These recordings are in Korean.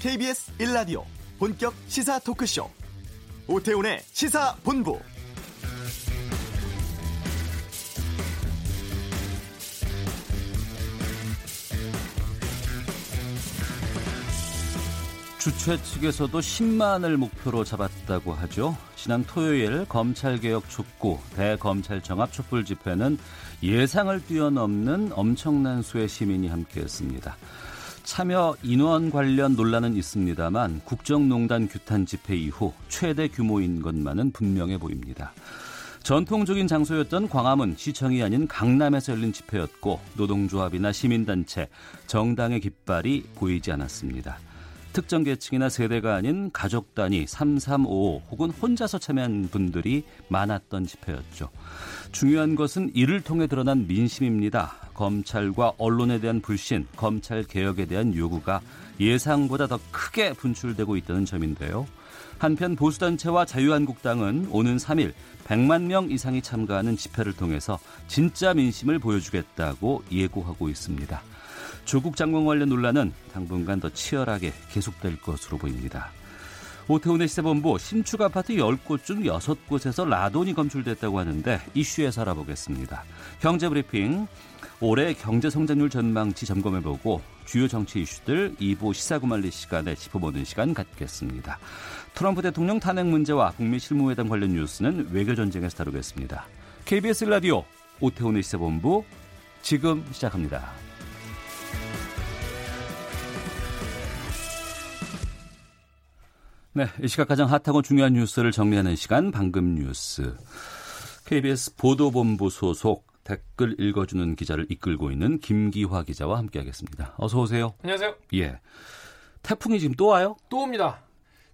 KBS 1라디오 본격 시사 토크쇼 오태훈의 시사본부 주최 측에서도 10만을 목표로 잡았다고 하죠. 지난 토요일 검찰개혁 촉구 대검찰청 앞 촛불 집회는 예상을 뛰어넘는 엄청난 수의 시민이 함께했습니다. 참여 인원 관련 논란은 있습니다만 국정농단 규탄 집회 이후 최대 규모인 것만은 분명해 보입니다. 전통적인 장소였던 광화문 시청이 아닌 강남에서 열린 집회였고 노동조합이나 시민단체, 정당의 깃발이 보이지 않았습니다. 특정 계층이나 세대가 아닌 가족 단위 335 혹은 혼자서 참여한 분들이 많았던 집회였죠. 중요한 것은 이를 통해 드러난 민심입니다. 검찰과 언론에 대한 불신, 검찰 개혁에 대한 요구가 예상보다 더 크게 분출되고 있다는 점인데요. 한편 보수단체와 자유한국당은 오는 3일 100만 명 이상이 참가하는 집회를 통해서 진짜 민심을 보여주겠다고 예고하고 있습니다. 조국 장관 관련 논란은 당분간 더 치열하게 계속될 것으로 보입니다. 오태훈의 시세본부 신축 아파트 10곳 중 6곳에서 라돈이 검출됐다고 하는데 이슈에서 알아보겠습니다. 경제브리핑 올해 경제성장률 전망치 점검해보고 주요 정치 이슈들 2부 시사구말리 시간에 짚어보는 시간 갖겠습니다. 트럼프 대통령 탄핵 문제와 북미 실무회담 관련 뉴스는 외교 전쟁에서 다루겠습니다. KBS 라디오 오태훈의 시사본부 지금 시작합니다. 네, 이 시각 가장 핫하고 중요한 뉴스를 정리하는 시간 방금 뉴스. KBS 보도본부 소속 댓글 읽어주는 기자를 이끌고 있는 김기화 기자와 함께하겠습니다. 어서 오세요. 안녕하세요. 예. 태풍이 지금 또 와요? 또 옵니다.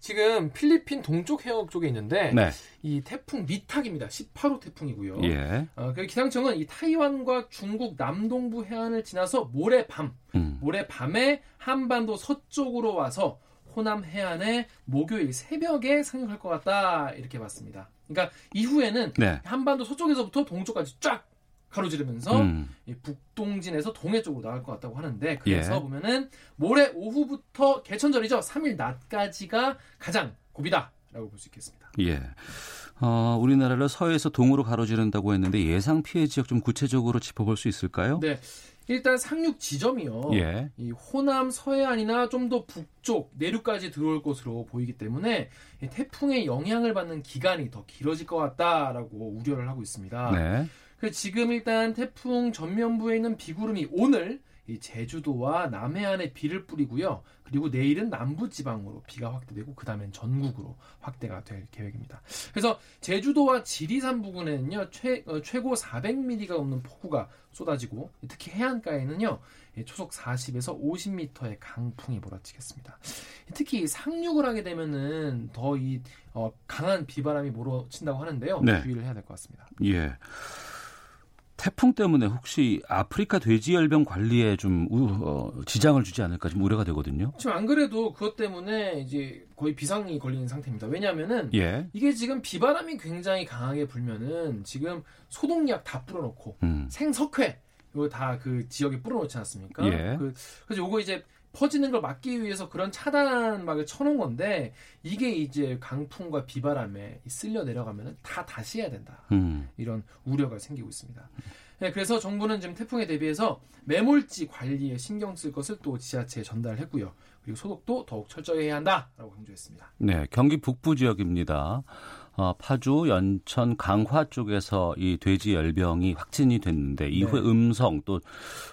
지금 필리핀 동쪽 해역 쪽에 있는데 네. 이 태풍 미탁입니다. 18호 태풍이고요. 예. 어, 그 기상청은 이 타이완과 중국 남동부 해안을 지나서 모레 밤, 음. 모레 밤에 한반도 서쪽으로 와서 호남 해안에 목요일 새벽에 상륙할 것 같다 이렇게 봤습니다. 그러니까 이후에는 네. 한반도 서쪽에서부터 동쪽까지 쫙 가로지르면서 음. 이 북동진에서 동해 쪽으로 나갈 것 같다고 하는데 그래서 예. 보면은 모레 오후부터 개천절이죠. 3일 낮까지가 가장 고비다 라고 볼 수 있겠습니다. 예. 어, 우리나라를 서해에서 동으로 가로지른다고 했는데 예상 피해 지역 좀 구체적으로 짚어볼 수 있을까요? 네. 일단 상륙 지점이요. 예. 이 호남 서해안이나 좀 더 북쪽 내륙까지 들어올 것으로 보이기 때문에 이 태풍의 영향을 받는 기간이 더 길어질 것 같다라고 우려를 하고 있습니다. 네. 그 지금 일단 태풍 전면부에 있는 비구름이 오늘 이 제주도와 남해안에 비를 뿌리고요. 그리고 내일은 남부 지방으로 비가 확대되고 그 다음엔 전국으로 확대가 될 계획입니다. 그래서 제주도와 지리산 부근에는요 최, 어, 최고 400mm가 넘는 폭우가 쏟아지고 특히 해안가에는요 예, 초속 40에서 50m의 강풍이 몰아치겠습니다. 특히 이 상륙을 하게 되면은 더이 어, 강한 비바람이 몰아친다고 하는데요. 네. 주의를 해야 될 것 같습니다. 예. 태풍 때문에 혹시 아프리카 돼지열병 관리에 좀 우, 어, 지장을 주지 않을까 좀 우려가 되거든요. 지금 안 그래도 그것 때문에 이제 거의 비상이 걸리는 상태입니다. 왜냐하면은 예. 이게 지금 비바람이 굉장히 강하게 불면은 지금 소독약 다 뿌려놓고 음. 생석회 이거 다 그 지역에 뿌려놓지 않았습니까? 예. 그, 그래서 요거 이제 퍼지는 걸 막기 위해서 그런 차단막을 쳐놓은 건데 이게 이제 강풍과 비바람에 쓸려 내려가면은 다 다시 해야 된다. 음. 이런 우려가 생기고 있습니다. 네, 그래서 정부는 지금 태풍에 대비해서 매몰지 관리에 신경 쓸 것을 또 지자체에 전달했고요. 그리고 소독도 더욱 철저히 해야 한다라고 강조했습니다. 네, 경기 북부 지역입니다. 어, 파주, 연천, 강화 쪽에서 이 돼지 열병이 확진이 됐는데 이후에 네. 음성 또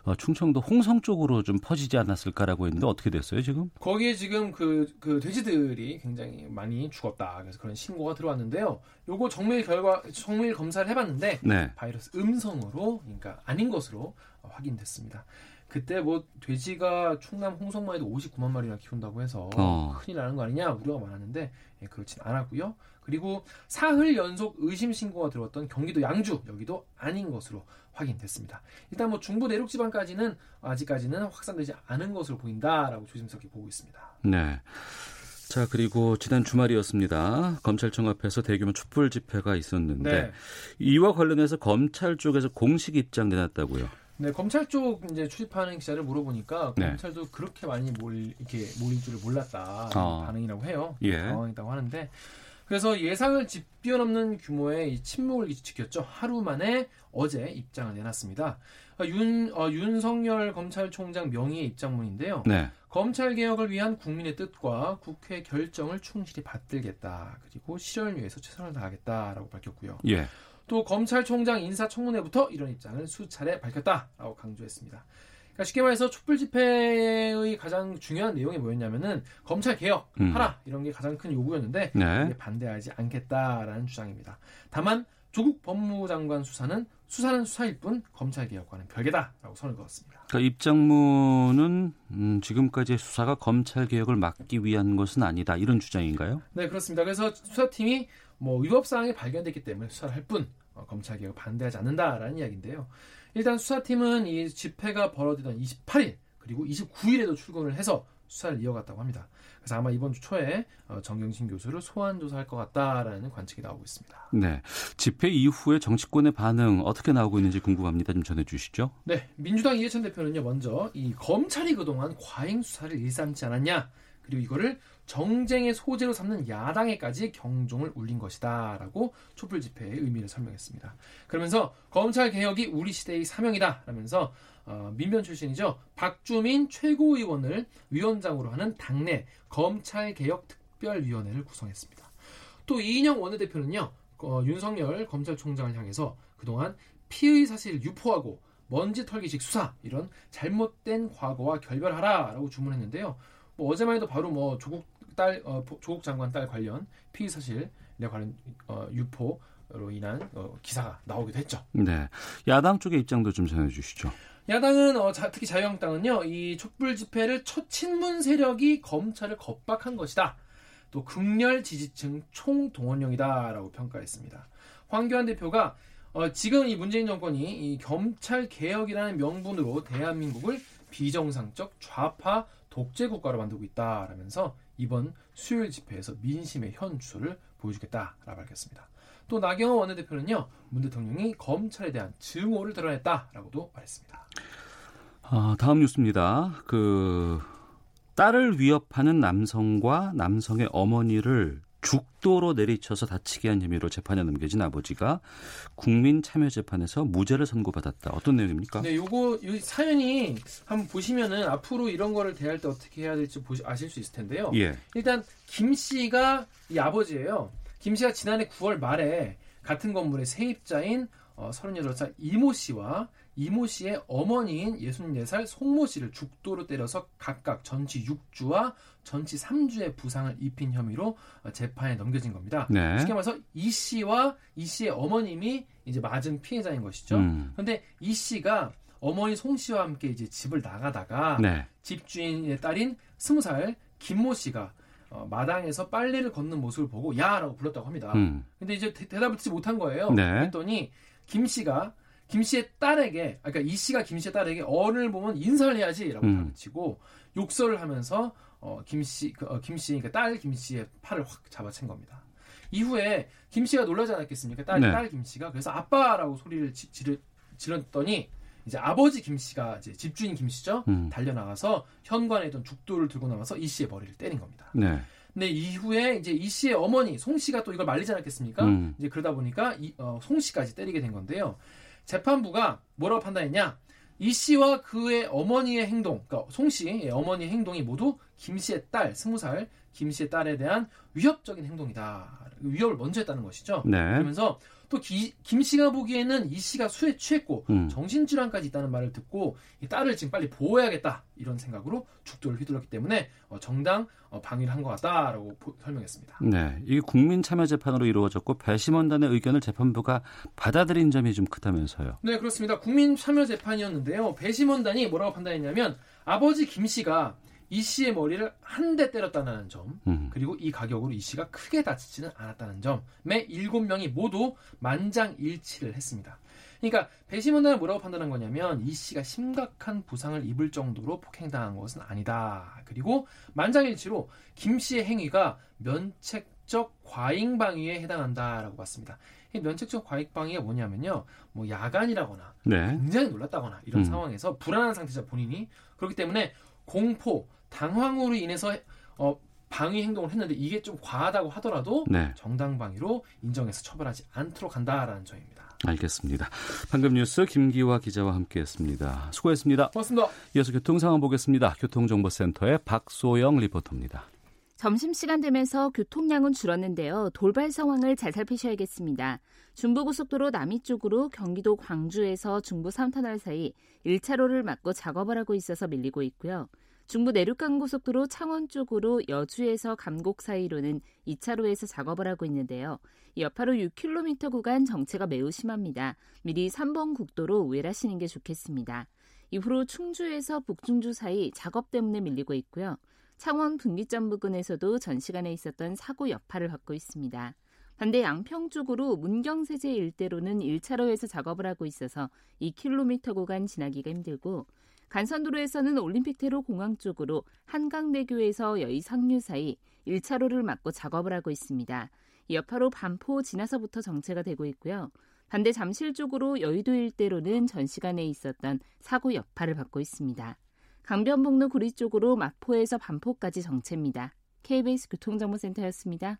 어, 충청도 홍성 쪽으로 좀 퍼지지 않았을까라고 했는데 어떻게 됐어요 지금? 거기에 지금 그, 그 돼지들이 굉장히 많이 죽었다. 그래서 그런 신고가 들어왔는데요. 요거 정밀 결과, 정밀 검사를 해봤는데 네. 바이러스 음성으로, 그러니까 아닌 것으로 확인됐습니다. 그때 뭐 돼지가 충남 홍성만 해도 59만 마리나 키운다고 해서 어. 큰일 나는 거 아니냐 우려가 많았는데 예, 그렇진 않았고요. 그리고 사흘 연속 의심 신고가 들어왔던 경기도 양주 여기도 아닌 것으로 확인됐습니다. 일단 뭐 중부 내륙 지방까지는 아직까지는 확산되지 않은 것으로 보인다라고 조심스럽게 보고 있습니다. 네. 자 그리고 지난 주말이었습니다. 검찰청 앞에서 대규모 촛불 집회가 있었는데 네. 이와 관련해서 검찰 쪽에서 공식 입장 내놨다고요. 네, 검찰 쪽 이제 출입하는 기자를 물어보니까 네. 검찰도 그렇게 많이 몰 이렇게 모일 줄을 몰랐다 어. 반응이라고 해요. 예. 당황했다고 하는데 그래서 예상을 뒷뛰어넘는 규모의 이 침묵을 지켰죠. 하루 만에 어제 입장을 내놨습니다. 어, 윤 어, 윤석열 검찰총장 명의의 입장문인데요. 네. 검찰 개혁을 위한 국민의 뜻과 국회 결정을 충실히 받들겠다. 그리고 실현을 위해서 최선을 다하겠다라고 밝혔고요. 예. 또 검찰총장 인사청문회부터 이런 입장을 수차례 밝혔다라고 강조했습니다. 그러니까 쉽게 말해서 촛불 집회의 가장 중요한 내용이 뭐였냐면은 검찰 개혁 음. 하라 이런 게 가장 큰 요구였는데 네. 반대하지 않겠다라는 주장입니다. 다만 조국 법무장관 수사는 수사는 수사일 뿐 검찰 개혁과는 별개다라고 선을 그었습니다. 그러니까 입장문은 음, 지금까지의 수사가 검찰 개혁을 막기 위한 것은 아니다 이런 주장인가요? 네 그렇습니다. 그래서 수사팀이 뭐 위법 사항이 발견됐기 때문에 수사를 할뿐 어, 검찰 개혁 반대하지 않는다라는 이야기인데요. 일단 수사팀은 이 집회가 벌어지던 28일 그리고 29일에도 출근을 해서 수사를 이어갔다고 합니다. 그래서 아마 이번 주 초에 어, 정경심 교수를 소환 조사할 것 같다라는 관측이 나오고 있습니다. 네. 집회 이후에 정치권의 반응 어떻게 나오고 있는지 궁금합니다. 좀 전해 주시죠. 네, 민주당 이해찬 대표는요, 먼저 이 검찰이 그동안 과잉 수사를 일삼지 않았냐, 그리고 이거를 정쟁의 소재로 삼는 야당에까지 경종을 울린 것이다라고 촛불 집회의 의미를 설명했습니다. 그러면서 검찰 개혁이 우리 시대의 사명이다 라면서 어, 민변 출신이죠 박주민 최고위원을 위원장으로 하는 당내 검찰 개혁 특별위원회를 구성했습니다. 또 이인영 원내대표는요 어, 윤석열 검찰총장을 향해서 그동안 피의 사실을 유포하고 먼지 털기식 수사 이런 잘못된 과거와 결별하라라고 주문했는데요. 뭐 어제만 해도 바로 뭐 조국 딸 어, 조국 장관 딸 관련 피의 사실에 관련 어, 유포로 인한 어, 기사가 나오기도 했죠. 네. 야당 쪽의 입장도 좀 전해 주시죠. 야당은 어, 자, 특히 자유한국당은요 이 촛불 집회를 첫 친문 세력이 검찰을 겁박한 것이다. 또 극렬 지지층 총동원령이다라고 평가했습니다. 황교안 대표가 어, 지금 이 문재인 정권이 이 검찰 개혁이라는 명분으로 대한민국을 비정상적 좌파 독재 국가로 만들고 있다라면서 이번 수요일 집회에서 민심의 현 주소를 보여주겠다라고 밝혔습니다. 또 나경원 원내대표는요 문 대통령이 검찰에 대한 증오를 드러냈다라고도 말했습니다. 아, 다음 뉴스입니다. 그 딸을 위협하는 남성과 남성의 어머니를 죽도로 내리쳐서 다치게 한 혐의로 재판에 넘겨진 아버지가 국민참여재판에서 무죄를 선고받았다. 어떤 내용입니까? 네, 요거 이 사연이 한번 보시면은 앞으로 이런 거를 대할 때 어떻게 해야 될지 보시, 아실 수 있을 텐데요. 예. 일단 김 씨가 이 아버지예요. 김 씨가 지난해 9월 말에 같은 건물의 세입자인 어, 38살 이모 씨와 이모 씨의 어머니인 64살 송모 씨를 죽도로 때려서 각각 전치 6주와 전치 3주의 부상을 입힌 혐의로 어, 재판에 넘겨진 겁니다. 네. 쉽게 말해서 이 씨와 이 씨의 어머님이 이제 맞은 피해자인 것이죠. 음. 근데 이 씨가 어머니 송 씨와 함께 이제 집을 나가다가 네. 집주인의 딸인 20살 김모 씨가 어, 마당에서 빨래를 걷는 모습을 보고 야라고 불렀다고 합니다. 음. 근데 이제 대, 답을 듣지 못한 거예요. 네. 그랬더니 김 씨가 김 씨의 딸에게 아, 그러니까 이 씨가 김 씨의 딸에게 어른을 보면 인사를 해야지라고 음. 다그치고 욕설을 하면서 어, 김 씨, 그, 어, 김 씨, 그러니까 딸 김 씨의 팔을 확 잡아챈 겁니다. 이후에 김 씨가 놀라지 않았겠습니까? 딸, 네. 딸김 씨가 그래서 아빠라고 소리를 지, 지르, 질렀더니 이제 아버지 김 씨가 이제 집주인 김 씨죠 음. 달려 나가서 현관에 있던 죽도를 들고 나와서 이 씨의 머리를 때린 겁니다. 네. 근데 이후에 이제 이 씨의 어머니 송 씨가 또 이걸 말리지 않았겠습니까? 음. 이제 그러다 보니까 이, 어, 송 씨까지 때리게 된 건데요. 재판부가 뭐라고 판단했냐? 이 씨와 그의 어머니의 행동, 그러니까 송 씨의 어머니의 행동이 모두 김 씨의 딸, 스무 살 김 씨의 딸에 대한 위협적인 행동이다. 위협을 먼저 했다는 것이죠. 네. 그러면서 또김 씨가 보기에는 이 씨가 술에 취했고 음. 정신질환까지 있다는 말을 듣고 이 딸을 지금 빨리 보호해야겠다 이런 생각으로 죽도를 휘둘렀기 때문에 어, 정당 어, 방위를 한 것 같다라고 보- 설명했습니다. 네. 이게 국민 참여 재판으로 이루어졌고 배심원단의 의견을 재판부가 받아들인 점이 좀 크다면서요. 네 그렇습니다. 국민 참여 재판이었는데요. 배심원단이 뭐라고 판단했냐면 아버지 김 씨가 이 씨의 머리를 한 대 때렸다는 점 음. 그리고 이 가격으로 이 씨가 크게 다치지는 않았다는 점에 일곱 명이 모두 만장일치를 했습니다. 그러니까 배심원단은 뭐라고 판단한 거냐면 이 씨가 심각한 부상을 입을 정도로 폭행당한 것은 아니다. 그리고 만장일치로 김 씨의 행위가 면책적 과잉방위에 해당한다라고 봤습니다. 이 면책적 과잉방위가 뭐냐면요. 뭐 야간이라거나 네. 굉장히 놀랐다거나 이런 음. 상황에서 불안한 상태죠 본인이 그렇기 때문에 공포, 당황으로 인해서 어, 방위 행동을 했는데 이게 좀 과하다고 하더라도 네. 정당 방위로 인정해서 처벌하지 않도록 한다라는 점입니다. 알겠습니다. 방금 뉴스 김기화 기자와 함께했습니다. 수고했습니다. 고맙습니다. 이어서 교통 상황 보겠습니다. 교통정보센터의 박소영 리포터입니다. 점심시간 되면서 교통량은 줄었는데요. 돌발 상황을 잘 살피셔야겠습니다. 중부고속도로 남이 쪽으로 경기도 광주에서 중부 3터널 사이 1차로를 막고 작업을 하고 있어서 밀리고 있고요. 중부 내륙간고속도로 창원 쪽으로 여주에서 감곡 사이로는 2차로에서 작업을 하고 있는데요. 여파로 6km 구간 정체가 매우 심합니다. 미리 3번 국도로 우회하시는 게 좋겠습니다. 이후로 충주에서 북충주 사이 작업 때문에 밀리고 있고요. 창원 분기점 부근에서도 전 시간에 있었던 사고 여파를 받고 있습니다. 반대 양평 쪽으로 문경세제 일대로는 1차로에서 작업을 하고 있어서 2km 구간 지나기가 힘들고 간선도로에서는 올림픽대로 공항 쪽으로 한강대교에서 여의 상류 사이 1차로를 막고 작업을 하고 있습니다. 이 여파로 반포 지나서부터 정체가 되고 있고요. 반대 잠실 쪽으로 여의도 일대로는 전 시간에 있었던 사고 여파를 받고 있습니다. 강변북로 구리 쪽으로 마포에서 반포까지 정체입니다. KBS 교통정보센터였습니다.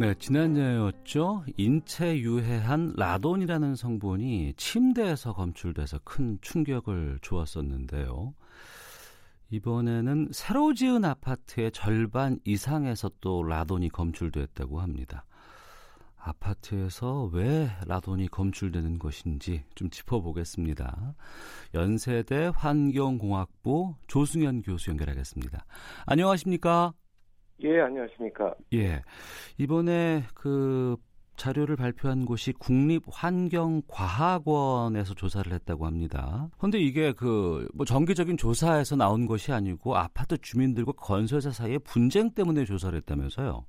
네, 지난해였죠. 인체 유해한 라돈이라는 성분이 침대에서 검출돼서 큰 충격을 주었었는데요. 이번에는 새로 지은 아파트의 절반 이상에서 또 라돈이 검출됐다고 합니다. 아파트에서 왜 라돈이 검출되는 것인지 좀 짚어보겠습니다. 연세대 환경공학부 조승현 교수 연결하겠습니다. 안녕하십니까? 예, 안녕하십니까. 예. 이번에 그 자료를 발표한 곳이 국립환경과학원에서 조사를 했다고 합니다. 그런데 이게 그 뭐 정기적인 조사에서 나온 것이 아니고 아파트 주민들과 건설사 사이의 분쟁 때문에 조사를 했다면서요?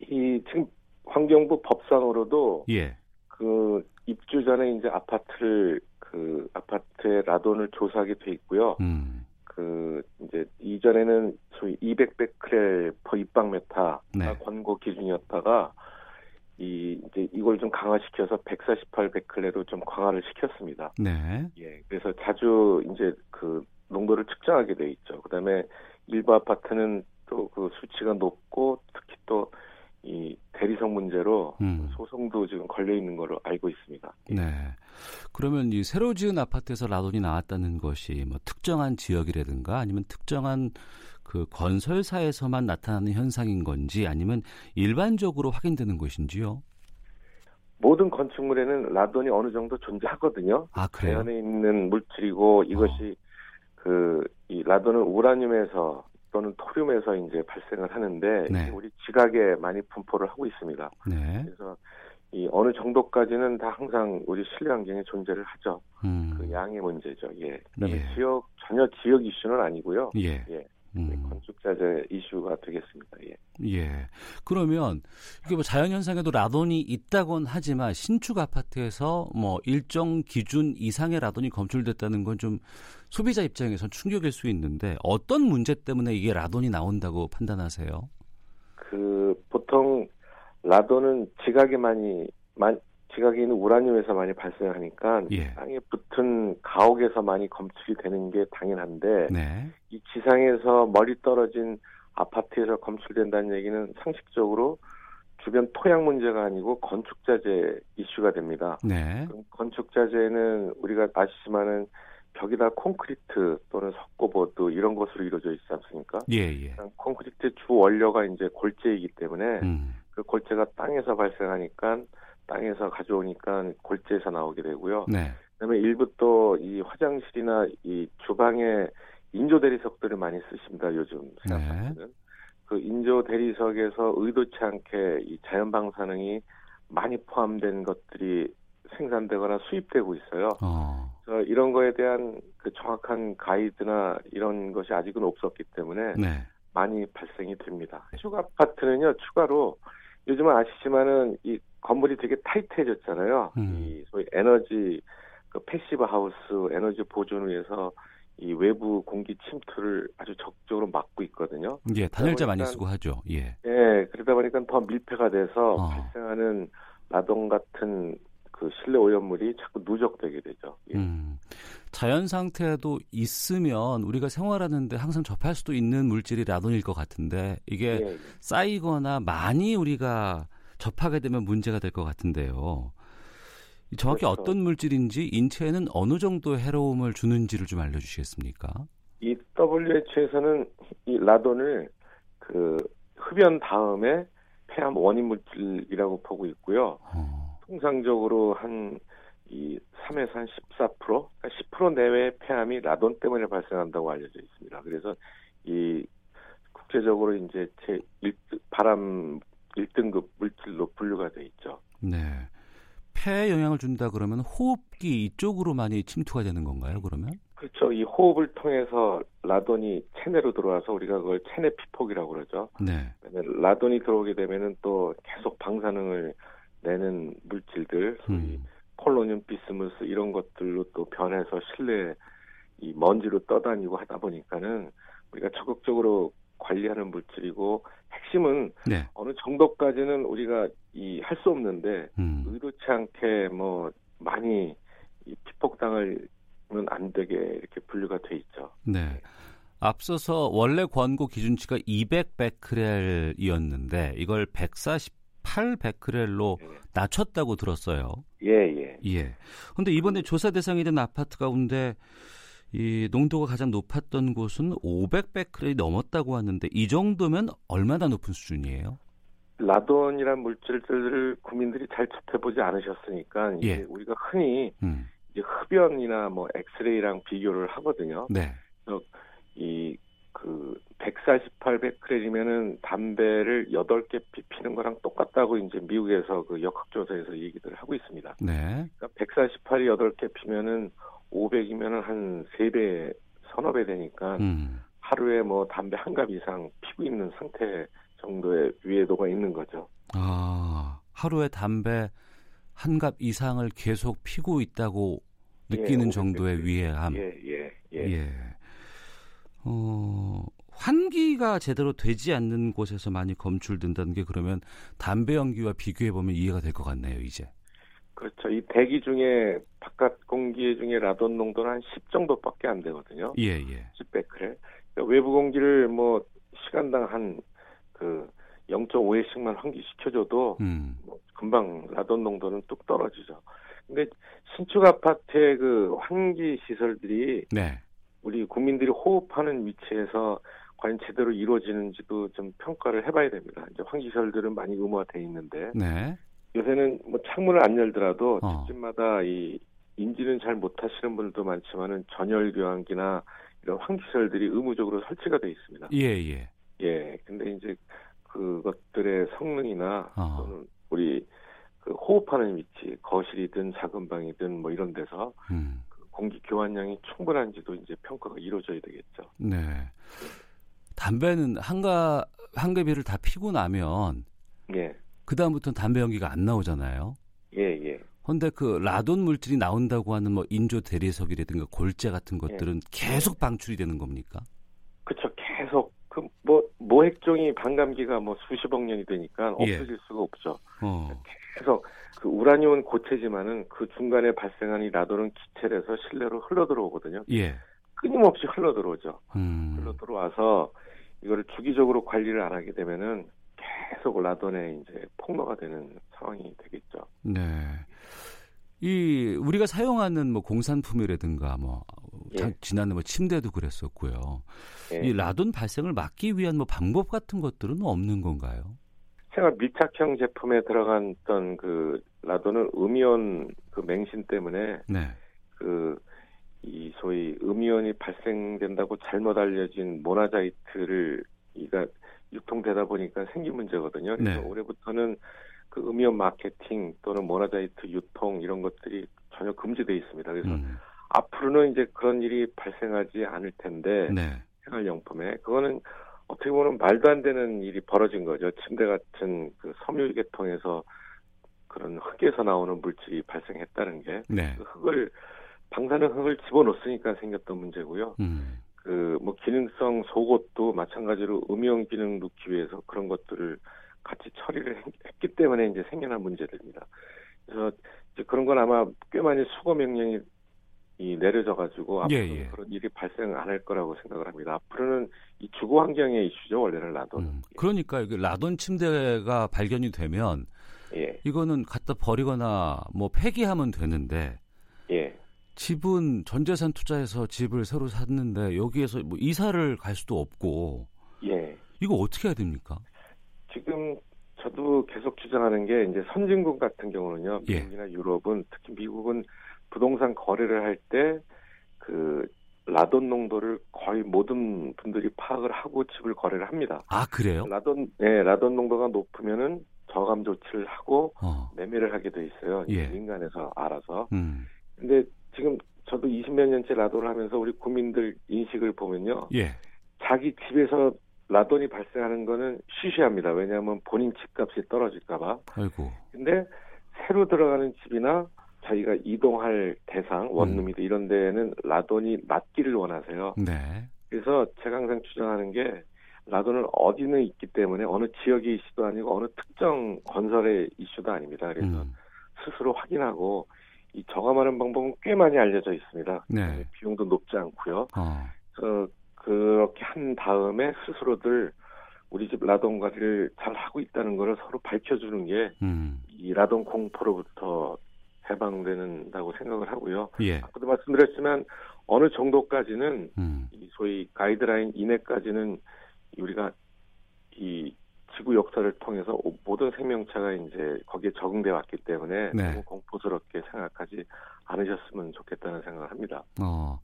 이 지금 환경부 법상으로도 예. 그 입주 전에 이제 아파트를 그 아파트의 라돈을 조사하게 돼 있고요. 음. 그 이제 이전에는 소위 200베크렐 퍼 입방메타가 네. 권고 기준이었다가 이 이제 이걸 좀 강화시켜서 148베크렐로 좀 강화를 시켰습니다. 네. 예, 그래서 자주 이제 그 농도를 측정하게 돼 있죠. 그다음에 일부 아파트는 또 그 수치가 높고 특히 또 이 대리석 문제로 음. 소송도 지금 걸려 있는 걸로 알고 있습니다. 네. 그러면 이 새로 지은 아파트에서 라돈이 나왔다는 것이 뭐 특정한 지역이라든가 아니면 특정한 그 건설사에서만 나타나는 현상인 건지 아니면 일반적으로 확인되는 것인지요? 모든 건축물에는 라돈이 어느 정도 존재하거든요. 아, 그래요? 자연에 있는 물질이고 이것이 그이 라돈은 우라늄에서 또는 토륨에서 이제 발생을 하는데 네. 우리 지각에 많이 분포를 하고 있습니다. 네. 그래서 이 어느 정도까지는 다 항상 우리 실내 환경에 존재를 하죠. 음. 그 양의 문제죠. 예. 그다음에 예. 지역 전혀 지역 이슈는 아니고요. 예. 예. 음. 건축자재 이슈가 되겠습니다. 예. 예. 그러면 이게 뭐 자연 현상에도 라돈이 있다곤 하지만 신축 아파트에서 뭐 일정 기준 이상의 라돈이 검출됐다는 건 좀 소비자 입장에선 충격일 수 있는데 어떤 문제 때문에 이게 라돈이 나온다고 판단하세요? 그 보통 라돈은 지각에 많이 만, 지각에 있는 우라늄에서 많이 발생하니까 예. 땅에 붙은 가옥에서 많이 검출이 되는 게 당연한데 네. 이 지상에서 멀리 떨어진 아파트에서 검출된다는 얘기는 상식적으로 주변 토양 문제가 아니고 건축자재 이슈가 됩니다. 네. 건축자재는 우리가 아시지만은 벽에다 콘크리트 또는 석고보드 이런 것으로 이루어져 있지 않습니까? 예, 예. 콘크리트 주 원료가 이제 골재이기 때문에 음. 그 골재가 땅에서 발생하니까 땅에서 가져오니까 골재에서 나오게 되고요. 네. 그다음에 일부 또 이 화장실이나 이 주방에 인조 대리석들을 많이 쓰십니다. 요즘 네. 생각하시는 그 인조 대리석에서 의도치 않게 이 자연 방사능이 많이 포함된 것들이 생산되거나 수입되고 있어요. 어. 그래서 이런 거에 대한 그 정확한 가이드나 이런 것이 아직은 없었기 때문에 네. 많이 발생이 됩니다. 추가 아파트는요, 추가로 요즘은 아시지만은 이 건물이 되게 타이트해졌잖아요. 음. 이 소위 에너지 그 passive house 에너지 보존을 위해서 이 외부 공기 침투를 아주 적극적으로 막고 있거든요. 예, 단열재 많이 쓰고 하죠. 예. 예, 그러다 보니까 더 밀폐가 돼서 어. 발생하는 라동 같은 그 실내 오염물이 자꾸 누적되게 되죠. 예. 음. 자연 상태도 있으면 우리가 생활하는데 항상 접할 수도 있는 물질이 라돈일 것 같은데 이게 예, 예. 쌓이거나 많이 우리가 접하게 되면 문제가 될 것 같은데요. 이 정확히 그렇죠. 어떤 물질인지 인체에는 어느 정도 해로움을 주는지를 좀 알려주시겠습니까? 이 WHO에서는 이 라돈을 그 흡연 다음에 폐암 원인 물질이라고 보고 있고요. 어, 통상적으로 한 이 3에서 한 14%, 그러니까 10% 내외의 폐암이 라돈 때문에 발생한다고 알려져 있습니다. 그래서 이 국제적으로 이제 제 1등, 바람 1등급 물질로 분류가 돼 있죠. 네. 폐에 영향을 준다 그러면 호흡기 이쪽으로 많이 침투가 되는 건가요? 그러면? 그렇죠. 이 호흡을 통해서 라돈이 체내로 들어와서 우리가 그걸 체내 피폭이라고 그러죠. 네. 라돈이 들어오게 되면은 또 계속 방사능을 내는 물질들, 소위 음. 폴로늄, 비스무스 이런 것들로 또 변해서 실내 이 먼지로 떠다니고 하다 보니까는 우리가 적극적으로 관리하는 물질이고 핵심은 네. 어느 정도까지는 우리가 이 할 수 없는데 음. 의도치 않게 뭐 많이 이 피폭당을면 안 되게 이렇게 분류가 돼 있죠. 네. 앞서서 원래 권고 기준치가 200 베크렐이었는데 이걸 148베크렐로 예. 낮췄다고 들었어요. 예, 예. 예. 근데 이번에 조사 대상이 된 아파트 가운데 이 농도가 가장 높았던 곳은 500베크렐이 넘었다고 하는데 이 정도면 얼마나 높은 수준이에요? 라돈이란 물질들을 국민들이 잘 접해보지 않으셨으니까 이제 예. 우리가 흔히 음. 이제 흡연이나 뭐 엑스레이랑 비교를 하거든요. 네. 이그 148베크렐이면은 담배를 8개 피피는 거랑 똑같다고 이제 미국에서 그 역학조사에서 얘기들 하고 있습니다. 네. 그러니까 148이 8개 피면은 500이면은 한 3배, 서너 배 되니까 음. 하루에 뭐 담배 한 갑 이상 피고 있는 상태 정도의 위해도가 있는 거죠. 아, 하루에 담배 한 갑 이상을 계속 피고 있다고 느끼는 예, 정도의 500 위해함. 예, 예, 예. 예. 어, 환기가 제대로 되지 않는 곳에서 많이 검출된다는 게 그러면 담배 연기와 비교해 보면 이해가 될 것 같네요, 이제. 그렇죠. 이 대기 중에 바깥 공기 중에 라돈 농도는 한 10 정도밖에 안 되거든요. 예, 예. 10베크렐. 그러니까 외부 공기를 뭐 시간당 한 그 0.5회씩만 환기시켜줘도 음. 뭐 금방 라돈 농도는 뚝 떨어지죠. 근데 신축 아파트의 그 환기 시설들이 네. 우리 국민들이 호흡하는 위치에서 과연 제대로 이루어지는지도 좀 평가를 해봐야 됩니다. 이제 환기 시설들은 많이 의무화돼 있는데 네. 요새는 뭐 창문을 안 열더라도 어. 집집마다 이 인지는 잘 못하시는 분들도 많지만은 전열 교환기나 이런 환기 시설들이 의무적으로 설치가 돼 있습니다. 예, 예. 예, 근데 이제 그것들의 성능이나 어. 또는 우리 그 호흡하는 위치, 거실이든 작은 방이든 뭐 이런 데서 음. 그 공기 교환량이 충분한지도 이제 평가가 이루어져야 되겠죠. 네. 담배는 한가 한개비를 다 피고 나면 예, 그 다음부터는 담배 연기가 안 나오잖아요. 예, 예. 근데 그 라돈 물질이 나온다고 하는 뭐 인조 대리석이라든가 골재 같은 것들은 계속 방출이 되는 겁니까? 그쵸. 계속 그 뭐 모핵종이 반감기가 뭐 수십억 년이 되니까 예. 없어질 수가 없죠. 어. 계속 그 우라늄은 고체지만은 그 중간에 발생한 이 라돈은 기체돼서 실내로 흘러 들어오거든요. 예. 끊임없이 흘러 들어오죠. 음. 흘러 들어와서 이거를 주기적으로 관리를 안 하게 되면은 계속 라돈에 이제 폭로가 되는 상황이 되겠죠. 네. 이 우리가 사용하는 뭐 공산품이라든가 뭐 자- 예. 지난해 뭐 침대도 그랬었고요. 예. 이 라돈 발생을 막기 위한 뭐 방법 같은 것들은 없는 건가요? 생활 밀착형 제품에 들어갔던 그 라돈은 음이온 그 맹신 때문에 네. 그 이 소위 음이온이 발생된다고 잘못 알려진 모나자이트를 이가 유통되다 보니까 생긴 문제거든요. 그래서 네. 올해부터는 그 음이온 마케팅 또는 모나자이트 유통 이런 것들이 전혀 금지돼 있습니다. 그래서 음. 앞으로는 이제 그런 일이 발생하지 않을 텐데 네. 생활용품에 그거는 어떻게 보면 말도 안 되는 일이 벌어진 거죠. 침대 같은 그 섬유 계통에서 그런 흙에서 나오는 물질이 발생했다는 게 네. 그 흙을 방사능 흙을 집어넣었으니까 생겼던 문제고요. 음. 그뭐 기능성 속옷도 마찬가지로 음용 기능 넣기 위해서 그런 것들을 같이 처리를 했- 했기 때문에 이제 생겨난 문제들입니다. 그래서 이제 그런 건 아마 꽤 많이 수거 명령이 이 내려져 가지고 예, 앞으로 예. 그런 일이 발생 안 할 거라고 생각을 합니다. 앞으로는 이 주거 환경의 이슈죠 원래는 라돈. 음. 그러니까 이게 라돈 침대가 발견이 되면 예, 이거는 갖다 버리거나 뭐 폐기하면 되는데 예, 집은 전재산 투자해서 집을 새로 샀는데 여기에서 뭐 이사를 갈 수도 없고 예. 이거 어떻게 해야 됩니까? 지금 저도 계속 주장하는 게 이제 선진국 같은 경우는요, 예. 미국이나 유럽은 특히 미국은 부동산 거래를 할 때 그 라돈 농도를 거의 모든 분들이 파악을 하고 집을 거래를 합니다. 아 그래요? 라돈, 네, 라돈 농도가 높으면은 저감 조치를 하고 어. 매매를 하게 돼 있어요. 예. 민간에서 알아서. 음. 근데 지금 저도 20몇 년째 라돈을 하면서 우리 국민들 인식을 보면요. 예. 자기 집에서 라돈이 발생하는 거는 쉬쉬합니다. 왜냐하면 본인 집값이 떨어질까봐. 아이고. 근데 새로 들어가는 집이나 자기가 이동할 대상, 원룸이든 이런 데에는 라돈이 낮기를 원하세요. 네. 그래서 제가 항상 주장하는 게 라돈은 어디는 있기 때문에 어느 지역의 이슈도 아니고 어느 특정 건설의 이슈도 아닙니다. 그래서 음. 스스로 확인하고 이 저감하는 방법은 꽤 많이 알려져 있습니다. 네. 비용도 높지 않고요. 어. 그 그렇게 한 다음에 스스로들 우리 집 라돈 관리를 잘 하고 있다는 것을 서로 밝혀주는 게이 음. 라돈 공포로부터 해방된다고 생각을 하고요. 예. 아까도 말씀드렸지만 어느 정도까지는 음. 이 소위 가이드라인 이내까지는 우리가 이 지구 역사를 통해서 오- 모든 생명체가 이제 거기에 적응돼 왔기 때문에 네. 너무 공포스럽게 생각하지 않으셨으면 좋겠다는 생각을 합니다. 어.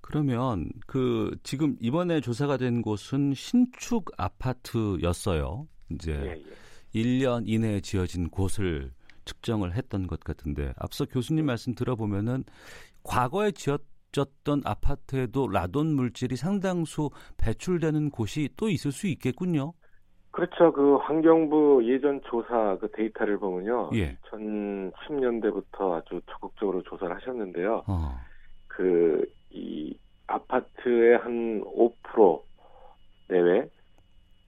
그러면 그 지금 이번에 조사가 된 곳은 신축 아파트였어요. 이제 예, 예. 1년 이내에 지어진 곳을 측정을 했던 것 같은데 앞서 교수님 말씀 들어보면은 과거에 지어졌던 아파트에도 라돈 물질이 상당수 배출되는 곳이 또 있을 수 있겠군요. 그렇죠. 그 환경부 예전 조사 그 데이터를 보면요. 예. 2010년대부터 아주 적극적으로 조사를 하셨는데요. 어. 그이 아파트의 한 5% 내외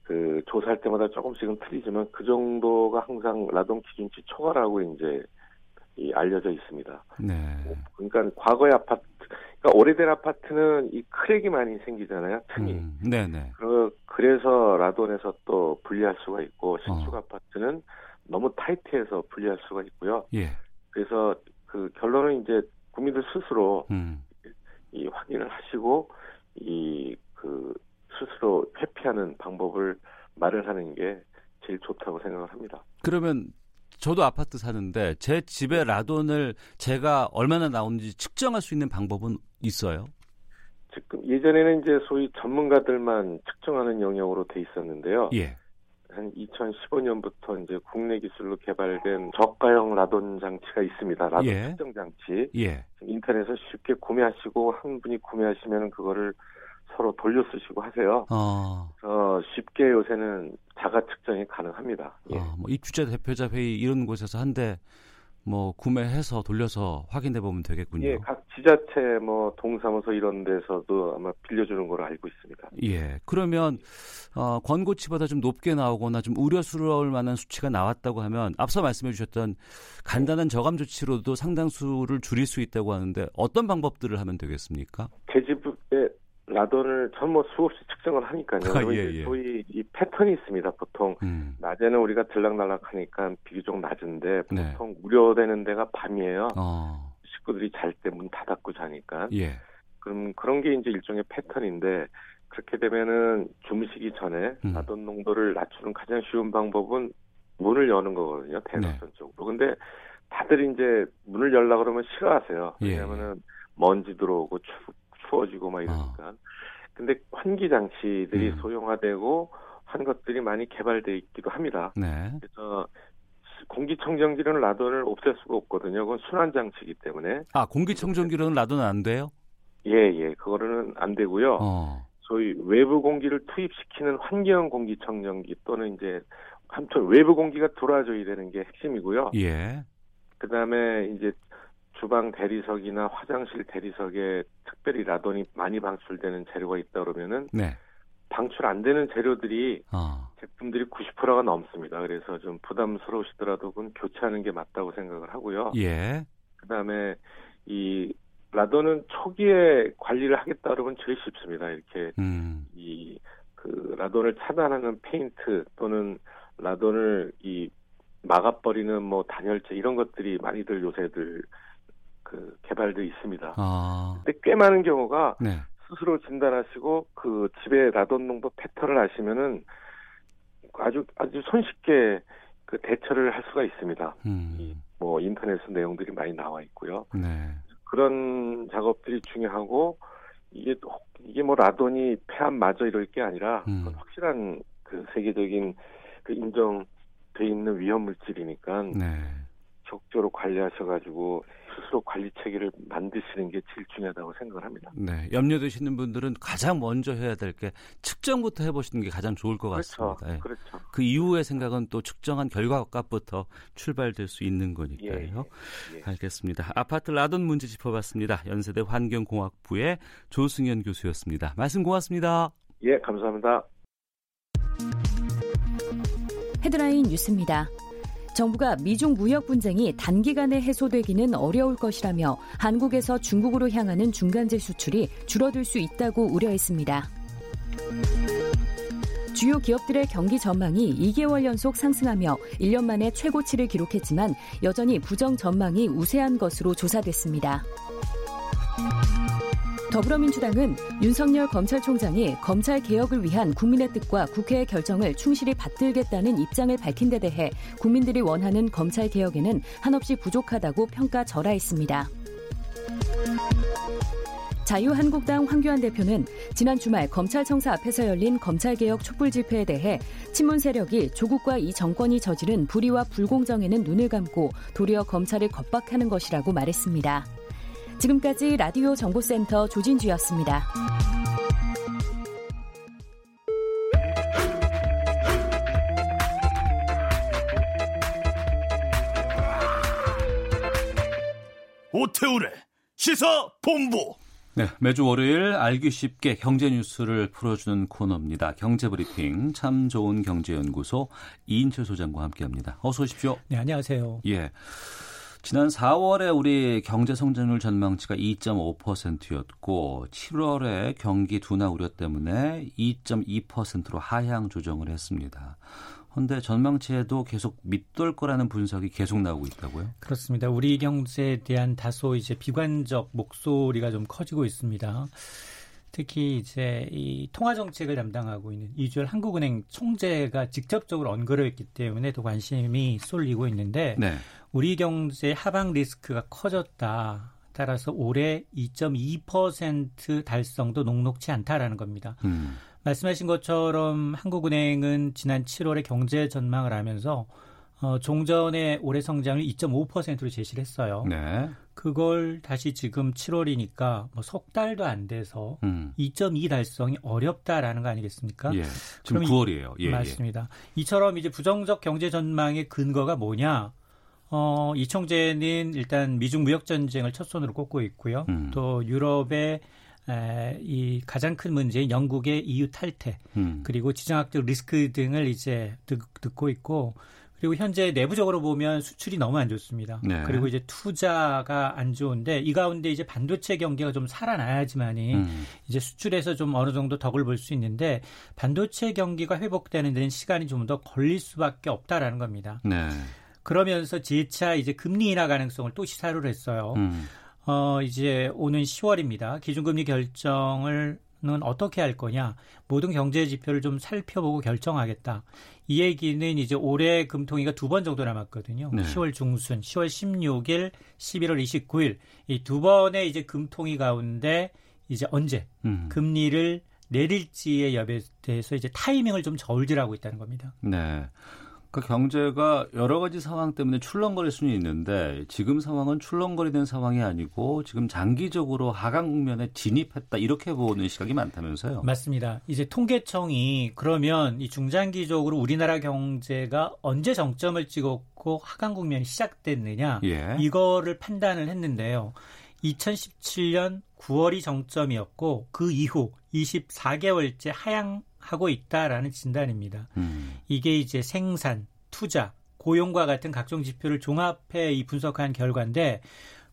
그 조사할 때마다 조금씩은 틀리지만 그 정도가 항상 라돈 기준치 초과라고 이제 이 알려져 있습니다. 네. 그러니까 과거의 아파트, 그러니까 오래된 아파트는 이 크랙이 많이 생기잖아요. 틈이. 음, 네네. 그, 그래서 라돈에서 또 분리할 수가 있고 신축 어. 아파트는 너무 타이트해서 분리할 수가 있고요. 예. 그래서 그 결론은 이제 국민들 스스로 음. 이 확인을 하시고 이 그 스스로 회피하는 방법을 마련하는 게 제일 좋다고 생각을 합니다. 그러면 저도 아파트 사는데 제 집에 라돈을 제가 얼마나 나오는지 측정할 수 있는 방법은 있어요? 지금 예전에는 이제 소위 전문가들만 측정하는 영역으로 돼 있었는데요. 예. 한 2015년부터 이제 국내 기술로 개발된 저가형 라돈 장치가 있습니다. 라돈 예. 측정 장치. 예. 인터넷에서 쉽게 구매하시고 한 분이 구매하시면 그거를 서로 돌려 쓰시고 하세요. 어. 어, 쉽게 요새는 자가 측정이 가능합니다. 예. 어, 뭐 입주자 대표자 회의 이런 곳에서 한대 뭐 구매해서 돌려서 확인해 보면 되겠군요. 예, 각 지자체 뭐 동사무소 이런 데서도 아마 빌려주는 걸로 알고 있습니다. 예. 그러면 어, 권고치보다 좀 높게 나오거나 좀 우려스러울 만한 수치가 나왔다고 하면 앞서 말씀해 주셨던 간단한 저감 조치로도 상당수를 줄일 수 있다고 하는데 어떤 방법들을 하면 되겠습니까? 제 집에 라돈을 전 뭐 수없이 측정을 하니까요. 아, 예, 예. 소위 이 패턴이 있습니다. 보통 음. 낮에는 우리가 들락날락하니까 비교적 낮은데 네. 보통 우려되는 데가 밤이에요. 어. 식구들이 잘 때 문 닫았고 자니까. 예. 그럼 그런 게 이제 일종의 패턴인데 그렇게 되면은 주무시기 전에 음. 라돈 농도를 낮추는 가장 쉬운 방법은 문을 여는 거거든요. 대각선 쪽으로. 근데 다들 이제 문을 열라 그러면 싫어하세요. 예. 왜냐면은 먼지 들어오고 추, 추워지고 막 이러니까. 근데 환기 장치들이 음. 소형화되고 한 것들이 많이 개발돼 있기도 합니다. 네. 그래서 공기청정기는 라돈을 없앨 수가 없거든요. 그건 순환 장치이기 때문에. 아, 공기청정기로는 라돈은 안 돼요? 예, 예. 그거는 안 되고요. 어. 소위 외부 공기를 투입시키는 환경 공기청정기 또는 이제 아무튼 외부 공기가 들어와줘야 되는 게 핵심이고요. 예. 그다음에 이제 주방 대리석이나 화장실 대리석에 특별히 라돈이 많이 방출되는 재료가 있다 그러면은 네. 방출 안 되는 재료들이 어. 제품들이 90%가 넘습니다. 그래서 좀 부담스러우시더라도 그건 교체하는 게 맞다고 생각을 하고요. 예. 그다음에 이 라돈은 초기에 관리를 하겠다 그러면 제일 쉽습니다. 이렇게 음. 이그 라돈을 차단하는 페인트 또는 라돈을 이 막아버리는 뭐 단열재 이런 것들이 많이들 요새들 그 개발돼 있습니다. 아. 근데 꽤 많은 경우가 네. 스스로 진단하시고 그 집에 라돈 농도 패턴을 아시면은 아주 아주 손쉽게 그 대처를 할 수가 있습니다. 음. 뭐 인터넷 내용들이 많이 나와 있고요. 네. 그런 작업들이 중요하고 이게 또- 이게 뭐 라돈이 폐암 마저 이럴 게 아니라 음. 확실한 그 세계적인 그 인정돼 있는 위험 물질이니까 네. 적극적으로 관리하셔가지고 스스로 관리 체계를 만드시는 게 제일 중요하다고 생각을 합니다. 네. 염려되시는 분들은 가장 먼저 해야 될 게 측정부터 해보시는 게 가장 좋을 것 그렇죠, 같습니다. 예. 그렇죠. 그 이후의 생각은 또 측정한 결과값부터 출발될 수 있는 예, 거니까요. 예, 예. 알겠습니다. 아파트 라돈 문제 짚어봤습니다. 연세대 환경공학부의 조승현 교수였습니다. 말씀 고맙습니다. 예, 감사합니다. 헤드라인 뉴스입니다. 정부가 미중 무역 분쟁이 단기간에 해소되기는 어려울 것이라며 한국에서 중국으로 향하는 중간재 수출이 줄어들 수 있다고 우려했습니다. 주요 기업들의 경기 전망이 2개월 연속 상승하며 1년 만에 최고치를 기록했지만 여전히 부정 전망이 우세한 것으로 조사됐습니다. 더불어민주당은 윤석열 검찰총장이 검찰 개혁을 위한 국민의 뜻과 국회의 결정을 충실히 받들겠다는 입장을 밝힌 데 대해 국민들이 원하는 검찰 개혁에는 한없이 부족하다고 평가절하했습니다. 자유한국당 황교안 대표는 지난 주말 검찰청사 앞에서 열린 검찰개혁 촛불 집회에 대해 친문 세력이 조국과 이 정권이 저지른 불의와 불공정에는 눈을 감고 도리어 검찰을 겁박하는 것이라고 말했습니다. 지금까지 라디오 정보센터 조진주였습니다. 오태우래 시사 본부. 네, 매주 월요일 알기 쉽게 경제 뉴스를 풀어주는 코너입니다. 경제 브리핑 참 좋은 경제연구소 이인철 소장과 함께합니다. 어서 오십시오. 네, 안녕하세요. 예. 지난 4월에 우리 경제 성장률 전망치가 2.5%였고 7월에 경기 둔화 우려 때문에 2.2%로 하향 조정을 했습니다. 그런데 전망치에도 계속 밑돌 거라는 분석이 계속 나오고 있다고요? 그렇습니다. 우리 경제에 대한 다소 이제 비관적 목소리가 좀 커지고 있습니다. 특히 이제 이 통화 정책을 담당하고 있는 이주열 한국은행 총재가 직접적으로 언급을 했기 때문에 더 관심이 쏠리고 있는데 네. 우리 경제 하방 리스크가 커졌다. 따라서 올해 2.2% 달성도 녹록치 않다라는 겁니다. 음. 말씀하신 것처럼 한국은행은 지난 7월에 경제 전망을 하면서 어, 종전의 올해 성장을 2.5%로 제시를 했어요. 네. 그걸 다시 지금 7월이니까 뭐 석 달도 안 돼서 음. 2.2 달성이 어렵다라는 거 아니겠습니까? 예. 지금 그럼 이- 9월이에요. 예, 예. 맞습니다. 이처럼 이제 부정적 경제 전망의 근거가 뭐냐? 어, 이 총재는 일단 미중 무역 전쟁을 첫 손으로 꼽고 있고요. 음. 또 유럽의 에, 이 가장 큰 문제인 영국의 EU 탈퇴 음. 그리고 지정학적 리스크 등을 이제 듣, 듣고 있고 그리고 현재 내부적으로 보면 수출이 너무 안 좋습니다. 네. 그리고 이제 투자가 안 좋은데 이 가운데 이제 반도체 경기가 좀 살아나야지만이 음. 이제 수출에서 좀 어느 정도 덕을 볼 수 있는데 반도체 경기가 회복되는 데는 시간이 좀 더 걸릴 수밖에 없다라는 겁니다. 네. 그러면서 재차 이제 금리 인하 가능성을 또 시사를 했어요. 음. 어, 이제 오는 10월입니다. 기준금리 결정을 는 어떻게 할 거냐 모든 경제 지표를 좀 살펴보고 결정하겠다. 이 얘기는 이제 올해 금통위가 두 번 정도 남았거든요. 네. 10월 중순, 10월 16일, 11월 29일 이 두 번의 이제 금통위 가운데 이제 언제 음. 금리를 내릴지의 여부에 대해서 이제 타이밍을 좀 저울질하고 있다는 겁니다. 네. 그 경제가 여러 가지 상황 때문에 출렁거릴 수는 있는데 지금 상황은 출렁거리는 상황이 아니고 지금 장기적으로 하강 국면에 진입했다 이렇게 보는 시각이 많다면서요? 맞습니다. 이제 통계청이 그러면 이 중장기적으로 우리나라 경제가 언제 정점을 찍었고 하강 국면이 시작됐느냐 예. 이거를 판단을 했는데요. 2017년 9월이 정점이었고 그 이후 24개월째 하향 하고 있다라는 진단입니다. 음. 이게 이제 생산, 투자, 고용과 같은 각종 지표를 종합해 이 분석한 결과인데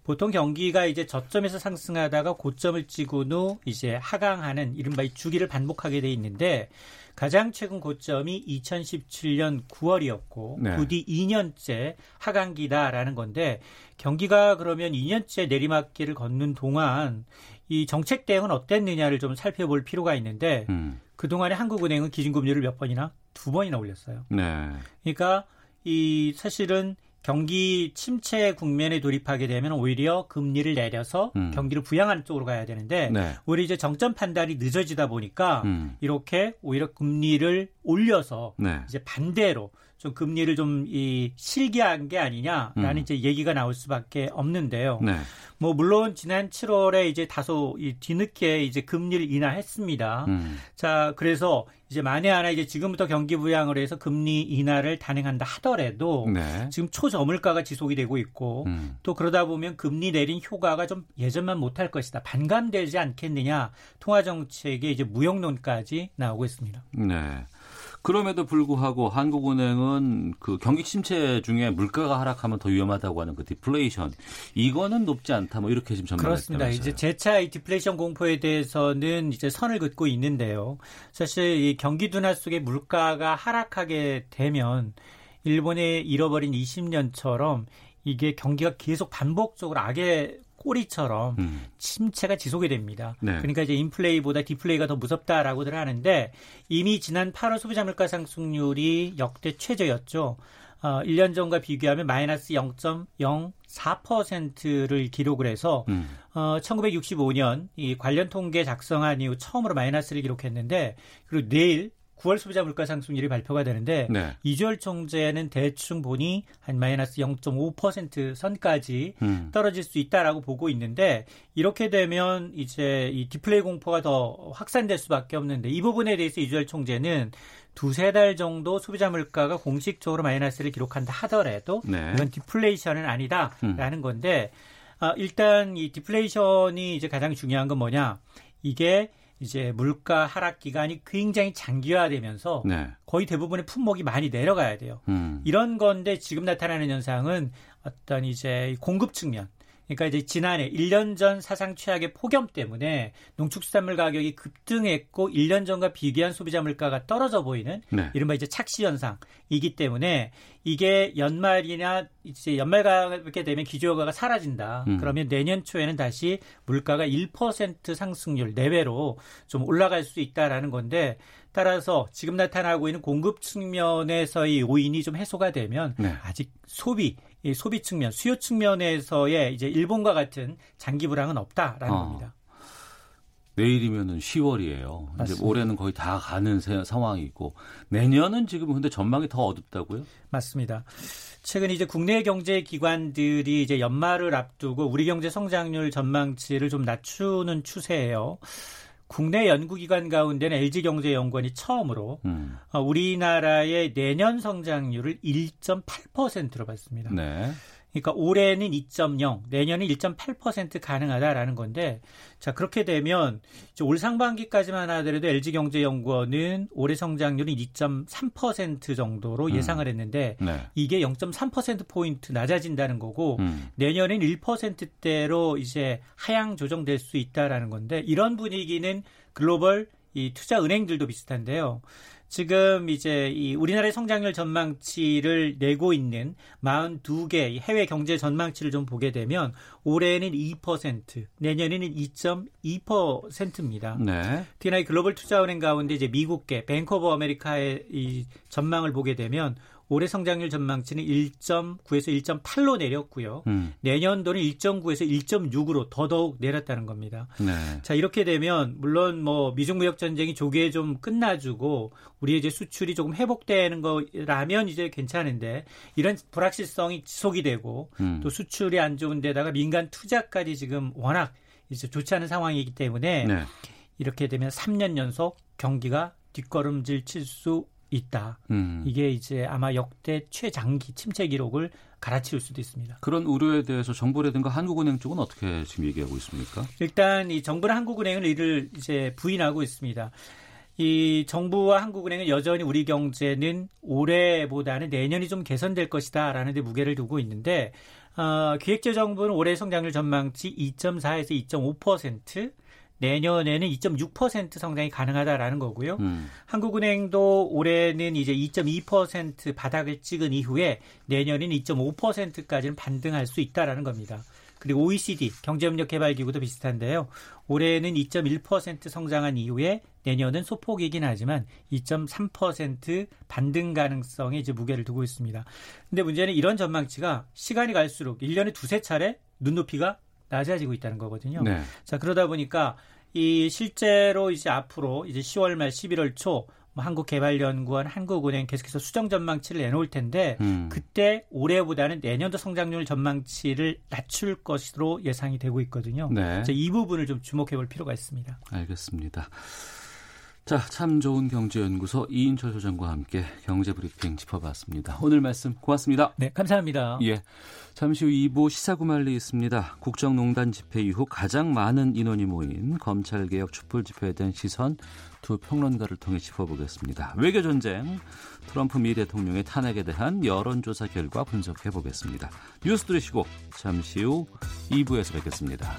보통 경기가 이제 저점에서 상승하다가 고점을 찍은 후 이제 하강하는 이른바 이 주기를 반복하게 돼 있는데 가장 최근 고점이 2017년 9월이었고 네. 부디 2년째 하강기다라는 건데 경기가 그러면 2년째 내리막길을 걷는 동안 이 정책 대응은 어땠느냐를 좀 살펴볼 필요가 있는데 음. 그동안에 한국은행은 기준금리를 몇 번이나 두 번이나 올렸어요. 네. 그러니까 이 사실은 경기 침체 국면에 돌입하게 되면 오히려 금리를 내려서 음. 경기를 부양하는 쪽으로 가야 되는데 네. 우리 이제 정점 판단이 늦어지다 보니까 음. 이렇게 오히려 금리를 올려서 네. 이제 반대로 좀 금리를 좀 이 실기한 게 아니냐라는 음. 이제 얘기가 나올 수밖에 없는데요. 네. 뭐 물론 지난 7월에 이제 다소 이 뒤늦게 이제 금리를 인하했습니다. 음. 자, 그래서 이제 만에 하나 이제 지금부터 경기 부양을 해서 금리 인하를 단행한다 하더라도 네. 지금 초저물가가 지속이 되고 있고 음. 또 그러다 보면 금리 내린 효과가 좀 예전만 못할 것이다. 반감되지 않겠느냐. 통화 정책의 이제 무역론까지 나오고 있습니다. 네. 그럼에도 불구하고 한국은행은 그 경기 침체 중에 물가가 하락하면 더 위험하다고 하는 그 디플레이션 이거는 높지 않다 뭐 이렇게 지금 그렇습니다. 전망했다면서요. 이제 재차 이 디플레이션 공포에 대해서는 이제 선을 긋고 있는데요. 사실 이 경기 둔화 속에 물가가 하락하게 되면 일본의 잃어버린 20년처럼 이게 경기가 계속 반복적으로 악의 꼬리처럼 음. 침체가 지속이 됩니다. 네. 그러니까 이제 인플레이보다 디플레이가 더 무섭다라고들 하는데 이미 지난 8월 소비자 물가 상승률이 역대 최저였죠. 어, 1년 전과 비교하면 마이너스 0.04%를 기록을 해서 음. 어, 1965년 이 관련 통계 작성한 이후 처음으로 마이너스를 기록했는데 그리고 내일 9월 소비자 물가 상승률이 발표가 되는데 네. 이주열 총재는 대충 보니 한 마이너스 0.5% 선까지 음. 떨어질 수 있다라고 보고 있는데 이렇게 되면 이제 이 디플레이 공포가 더 확산될 수밖에 없는데 이 부분에 대해서 이주열 총재는 두세 달 정도 소비자 물가가 공식적으로 마이너스를 기록한다 하더라도 네. 이건 디플레이션은 아니다라는 건데 아, 일단 이 디플레이션이 이제 가장 중요한 건 뭐냐 이게 이제 물가 하락 기간이 굉장히 장기화되면서 네. 거의 대부분의 품목이 많이 내려가야 돼요. 음. 이런 건데 지금 나타나는 현상은 어떤 이제 공급 측면. 그러니까 이제 지난해 1년 전 사상 최악의 폭염 때문에 농축수산물 가격이 급등했고 1년 전과 비교한 소비자 물가가 떨어져 보이는 네. 이른바 이제 착시 현상이기 때문에 이게 연말이나 이제 연말 가게 되면 기조효과가 사라진다. 음. 그러면 내년 초에는 다시 물가가 1% 상승률 내외로 좀 올라갈 수 있다라는 건데 따라서 지금 나타나고 있는 공급 측면에서의 요인이 좀 해소가 되면 네. 아직 소비 이 소비 측면, 수요 측면에서의 이제 일본과 같은 장기 불황은 없다라는 어. 겁니다. 내일이면은 10월이에요. 이제 맞습니다. 올해는 거의 다 가는 세- 상황이고 내년은 지금 근데 전망이 더 어둡다고요? 맞습니다. 최근 이제 국내 경제 기관들이 이제 연말을 앞두고 우리 경제 성장률 전망치를 좀 낮추는 추세예요. 국내 연구기관 가운데는 LG경제연구원이 처음으로 음. 어, 우리나라의 내년 성장률을 1.8%로 봤습니다. 네. 그러니까 올해는 2.0, 내년은 1.8% 가능하다라는 건데, 자 그렇게 되면 올 상반기까지만 하더라도 LG경제연구원은 올해 성장률은 2.3% 정도로 음. 예상을 했는데 네. 이게 0.3% 포인트 낮아진다는 거고 음. 내년엔 1%대로 이제 하향 조정될 수 있다라는 건데 이런 분위기는 글로벌 이 투자 은행들도 비슷한데요. 지금 이제 이 우리나라의 성장률 전망치를 내고 있는 42개 해외 경제 전망치를 좀 보게 되면 올해는 2%, 내년에는 2.2%입니다. 네. 특히나 이 글로벌 투자은행 가운데 이제 미국계 Bank of America의 이 전망을 보게 되면 올해 성장률 전망치는 1.9에서 1.8로 내렸고요. 음. 내년도는 1.9에서 1.6으로 더더욱 내렸다는 겁니다. 네. 자, 이렇게 되면 물론 뭐 미중 무역 전쟁이 조기에 좀 끝나주고 우리의 이제 수출이 조금 회복되는 거라면 이제 괜찮은데 이런 불확실성이 지속이 되고 음. 또 수출이 안 좋은 데다가 민간 투자까지 지금 워낙 이제 좋지 않은 상황이기 때문에 네. 이렇게 되면 3년 연속 경기가 뒷걸음질 칠 수 있다. 음. 이게 이제 아마 역대 최장기 침체 기록을 갈아치울 수도 있습니다. 그런 우려에 대해서 정부라든가 한국은행 쪽은 어떻게 지금 얘기하고 있습니까? 일단 이 정부는 한국은행은 이를 이제 부인하고 있습니다. 이 정부와 한국은행은 여전히 우리 경제는 올해보다는 내년이 좀 개선될 것이다라는 데 무게를 두고 있는데 어, 기획재정부는 올해 성장률 전망치 2.4에서 2.5%, 내년에는 2.6% 성장이 가능하다라는 거고요. 음. 한국은행도 올해는 이제 2.2% 바닥을 찍은 이후에 내년에는 2.5%까지는 반등할 수 있다라는 겁니다. 그리고 OECD 경제협력 개발 기구도 비슷한데요. 올해는 2.1% 성장한 이후에 내년은 소폭이긴 하지만 2.3% 반등 가능성에 이제 무게를 두고 있습니다. 근데 문제는 이런 전망치가 시간이 갈수록 1년에 두세 차례 눈높이가 낮아지고 있다는 거거든요. 네. 자, 그러다 보니까 이 실제로 이제 앞으로 이제 10월 말 11월 초 뭐 한국개발연구원, 한국은행 계속해서 수정 전망치를 내놓을 텐데 음. 그때 올해보다는 내년도 성장률 전망치를 낮출 것으로 예상이 되고 있거든요. 네. 이 부분을 좀 주목해 볼 필요가 있습니다. 알겠습니다. 자, 참 좋은 경제연구소 이인철 소장과 함께 경제브리핑 짚어봤습니다. 오늘 말씀 고맙습니다. 네, 감사합니다. 예. 잠시 후 2부 시사구말리 있습니다. 국정농단 집회 이후 가장 많은 인원이 모인 검찰개혁 촛불 집회에 대한 시선 두 평론가를 통해 짚어보겠습니다. 외교전쟁, 트럼프 미 대통령의 탄핵에 대한 여론조사 결과 분석해보겠습니다. 뉴스 들으시고 잠시 후 2부에서 뵙겠습니다.